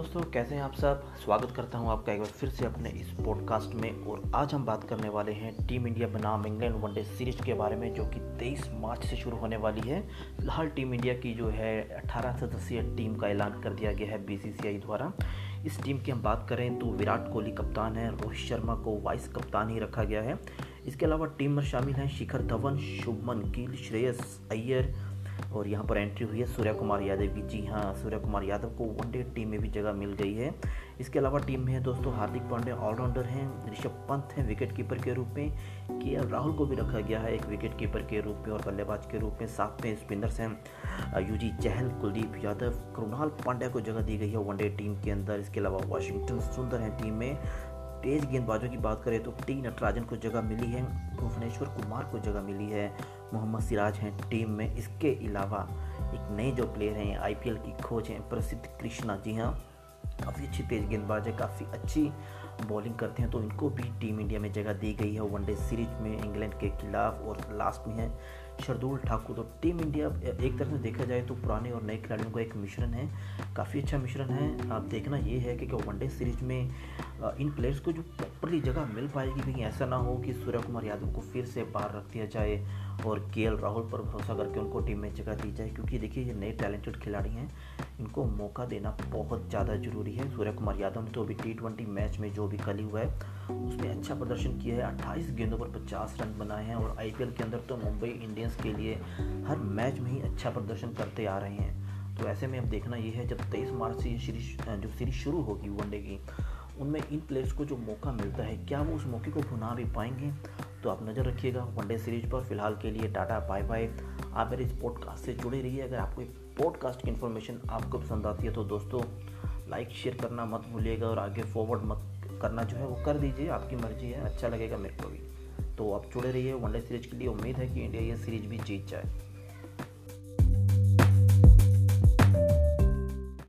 दोस्तों, कैसे हैं आप सब? स्वागत करता हूँ आपका एक बार फिर से अपने इस पॉडकास्ट में। और आज हम बात करने वाले हैं टीम इंडिया बनाम इंग्लैंड वनडे सीरीज़ के बारे में, जो कि 23 मार्च से शुरू होने वाली है। फ़िलहाल टीम इंडिया की जो है 18 सदस्यीय टीम का ऐलान कर दिया गया है बीसीसीआई द्वारा। इस टीम की हम बात करें तो विराट कोहली कप्तान है, रोहित शर्मा को वाइस कप्तान ही रखा गया है। इसके अलावा टीम में शामिल हैं शिखर धवन, शुभमन गिल, श्रेयस अय्यर और यहाँ पर एंट्री हुई है सूर्य कुमार यादव की। जी हाँ सूर्य कुमार यादव को वनडे टीम में भी जगह मिल गई है। इसके अलावा टीम में दोस्तों हार्दिक पांड्या ऑलराउंडर हैं, ऋषभ पंत हैं विकेट कीपर के रूप में। के राहुल को भी रखा गया है एक विकेट कीपर के रूप में और बल्लेबाज के रूप में। साथ में स्पिनर्स हैं, यूजी चहल, कुलदीप यादव, कृणाल पांड्या को जगह दी गई है वनडे टीम के अंदर। इसके अलावा वाशिंगटन सुंदर हैं टीम में। तेज गेंदबाजों की बात करें तो टी नटराजन को जगह मिली है, भुवनेश्वर कुमार को जगह मिली है, मोहम्मद सिराज हैं टीम में। इसके अलावा एक नए जो प्लेयर हैं आईपीएल की खोज हैं, प्रसिद्ध कृष्णा जी हाँ। काफ़ी अच्छी तेज गेंदबाज है, काफ़ी अच्छी बॉलिंग करते हैं तो इनको भी टीम इंडिया में जगह दी गई है। वनडे सीरीज़ में इंग्लैंड के खिलाफ और लास्ट में है शरदुल ठाकुर। तो टीम इंडिया, एक तरह से देखा जाए तो पुराने और नए खिलाड़ियों का एक मिश्रण है, काफ़ी अच्छा मिश्रण है। आप देखना ये है कि वनडे सीरीज़ में इन प्लेयर्स को जो प्रॉपरली जगह मिल पाएगी कहीं ऐसा ना हो कि सूर्य कुमार यादव को फिर से बाहर रख दिया जाए और के राहुल पर भरोसा करके उनको टीम में जगह दी जाए, क्योंकि देखिए, ये नए टैलेंटेड खिलाड़ी हैं। इनको मौका देना बहुत ज़्यादा ज़रूरी है। सूर्य कुमार यादव ने तो अभी टी ट्वेंटी मैच में जो भी कली हुआ है, उसमें अच्छा प्रदर्शन किया है। अट्ठाईस गेंदों पर पचास रन बनाए हैं और आईपीएल के अंदर तो मुंबई इंडियंस के लिए हर मैच में ही अच्छा प्रदर्शन करते आ रहे हैं। तो ऐसे में अब देखना ये है, जब तेईस मार्च से सीरीज़ जो सीरीज़ शुरू होगी वनडे की, उनमें इन प्लेयर्स को जो मौका मिलता है, क्या वो उस मौके को भुना भी पाएँगे? तो आप नज़र रखिएगा वनडे सीरीज़ पर। फ़िलहाल के लिए टाटा बाय बाय आप मेरे इस पॉडकास्ट से जुड़े रहिए। अगर आपको पॉडकास्ट की इन्फॉर्मेशन आपको पसंद आती है तो दोस्तों लाइक शेयर करना मत भूलिएगा और आगे फॉरवर्ड मत करना जो है, वो कर दीजिए। आपकी मर्ज़ी है अच्छा लगेगा मेरे को भी। तो आप जुड़े रहिए वनडे सीरीज़ के लिए। उम्मीद है कि इंडिया ये सीरीज़ भी जीत जाए।